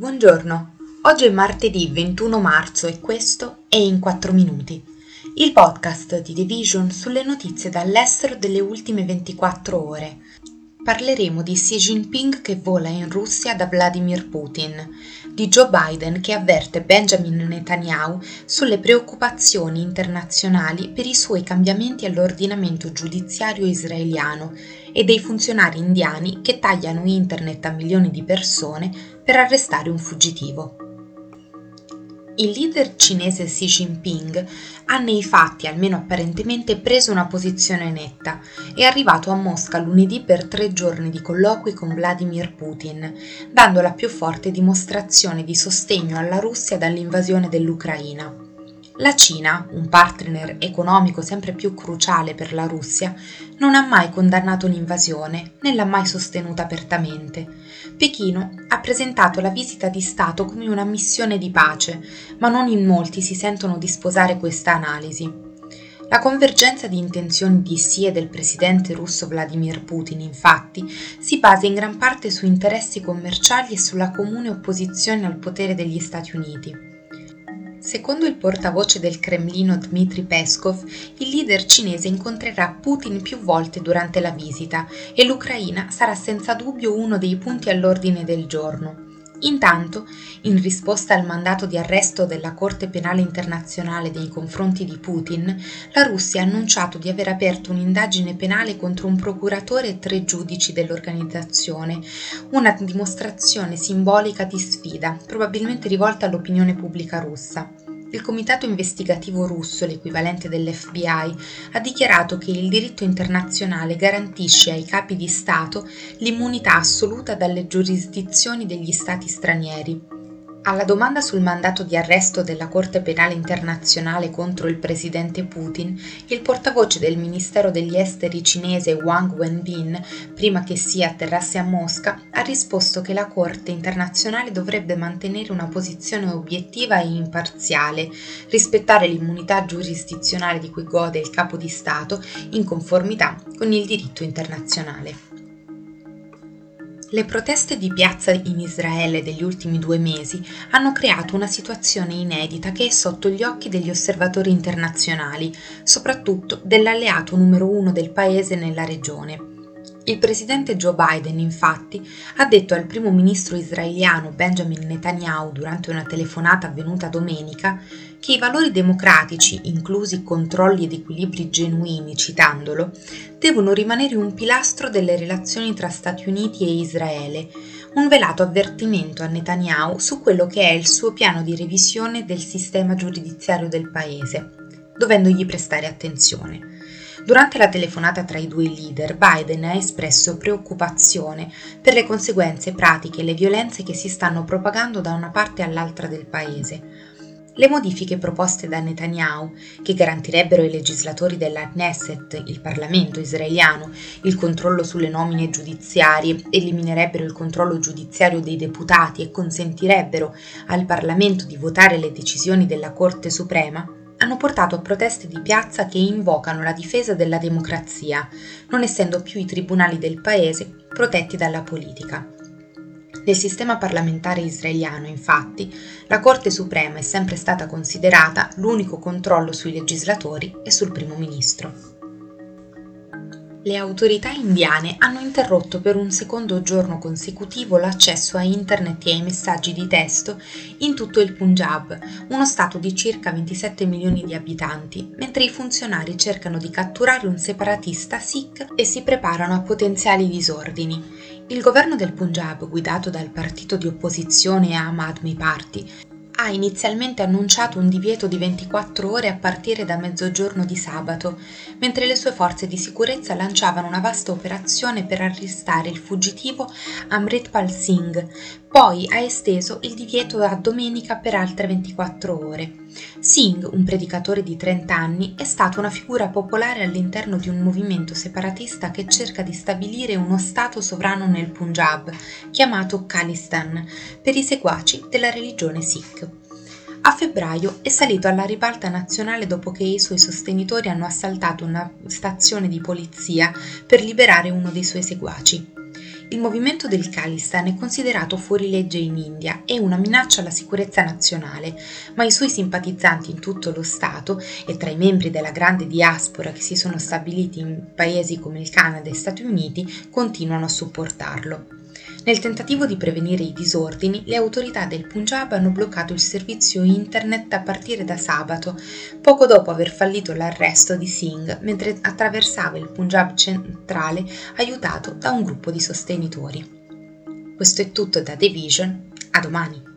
Buongiorno, oggi è martedì 21 marzo e questo è In 4 Minuti, il podcast di The Vision sulle notizie dall'estero delle ultime 24 ore. Parleremo di Xi Jinping che vola in Russia da Vladimir Putin, di Joe Biden che avverte Benjamin Netanyahu sulle preoccupazioni internazionali per i suoi cambiamenti all'ordinamento giudiziario israeliano e dei funzionari indiani che tagliano internet a milioni di persone per arrestare un fuggitivo. Il leader cinese Xi Jinping ha nei fatti, almeno apparentemente, preso una posizione netta. È arrivato a Mosca lunedì per tre giorni di colloqui con Vladimir Putin, dando la più forte dimostrazione di sostegno alla Russia dall'invasione dell'Ucraina. La Cina, un partner economico sempre più cruciale per la Russia, non ha mai condannato l'invasione né l'ha mai sostenuta apertamente. Pechino ha presentato la visita di Stato come una missione di pace, ma non in molti si sentono di sposare questa analisi. La convergenza di intenzioni di Xi e del presidente russo Vladimir Putin, infatti, si basa in gran parte su interessi commerciali e sulla comune opposizione al potere degli Stati Uniti. Secondo il portavoce del Cremlino Dmitry Peskov, il leader cinese incontrerà Putin più volte durante la visita e l'Ucraina sarà senza dubbio uno dei punti all'ordine del giorno. Intanto, in risposta al mandato di arresto della Corte Penale Internazionale nei confronti di Putin, la Russia ha annunciato di aver aperto un'indagine penale contro un procuratore e tre giudici dell'organizzazione, una dimostrazione simbolica di sfida, probabilmente rivolta all'opinione pubblica russa. Il comitato investigativo russo, l'equivalente dell'FBI, ha dichiarato che il diritto internazionale garantisce ai capi di Stato l'immunità assoluta dalle giurisdizioni degli Stati stranieri. Alla domanda sul mandato di arresto della Corte Penale Internazionale contro il presidente Putin, il portavoce del Ministero degli Esteri cinese Wang Wenbin, prima che si atterrasse a Mosca, ha risposto che la Corte Internazionale dovrebbe mantenere una posizione obiettiva e imparziale, rispettare l'immunità giurisdizionale di cui gode il capo di Stato in conformità con il diritto internazionale. Le proteste di piazza in Israele degli ultimi due mesi hanno creato una situazione inedita che è sotto gli occhi degli osservatori internazionali, soprattutto dell'alleato numero uno del paese nella regione. Il presidente Joe Biden, infatti, ha detto al primo ministro israeliano Benjamin Netanyahu durante una telefonata avvenuta domenica che i valori democratici, inclusi controlli ed equilibri genuini, citandolo, devono rimanere un pilastro delle relazioni tra Stati Uniti e Israele, un velato avvertimento a Netanyahu su quello che è il suo piano di revisione del sistema giudiziario del paese, dovendogli prestare attenzione. Durante la telefonata tra i due leader, Biden ha espresso preoccupazione per le conseguenze pratiche e le violenze che si stanno propagando da una parte all'altra del paese. Le modifiche proposte da Netanyahu, che garantirebbero ai legislatori della Knesset, il Parlamento israeliano, il controllo sulle nomine giudiziarie, eliminerebbero il controllo giudiziario dei deputati e consentirebbero al Parlamento di votare le decisioni della Corte Suprema, hanno portato a proteste di piazza che invocano la difesa della democrazia, non essendo più i tribunali del paese protetti dalla politica. Nel sistema parlamentare israeliano, infatti, la Corte Suprema è sempre stata considerata l'unico controllo sui legislatori e sul primo ministro. Le autorità indiane hanno interrotto per un secondo giorno consecutivo l'accesso a internet e ai messaggi di testo in tutto il Punjab, uno stato di circa 27 milioni di abitanti, mentre i funzionari cercano di catturare un separatista sikh e si preparano a potenziali disordini. Il governo del Punjab, guidato dal partito di opposizione Aam Admi Party, ha inizialmente annunciato un divieto di 24 ore a partire da mezzogiorno di sabato, mentre le sue forze di sicurezza lanciavano una vasta operazione per arrestare il fuggitivo Amritpal Singh. Poi ha esteso il divieto a domenica per altre 24 ore. Singh, un predicatore di 30 anni, è stato una figura popolare all'interno di un movimento separatista che cerca di stabilire uno Stato sovrano nel Punjab, chiamato Khalistan, per i seguaci della religione Sikh. A febbraio è salito alla ribalta nazionale dopo che i suoi sostenitori hanno assaltato una stazione di polizia per liberare uno dei suoi seguaci. Il movimento del Khalistan è considerato fuorilegge in India e una minaccia alla sicurezza nazionale, ma i suoi simpatizzanti in tutto lo Stato e tra i membri della grande diaspora che si sono stabiliti in paesi come il Canada e Stati Uniti continuano a supportarlo. Nel tentativo di prevenire i disordini, le autorità del Punjab hanno bloccato il servizio internet a partire da sabato, poco dopo aver fallito l'arresto di Singh mentre attraversava il Punjab centrale aiutato da un gruppo di sostenitori. Questo è tutto da The Vision, a domani!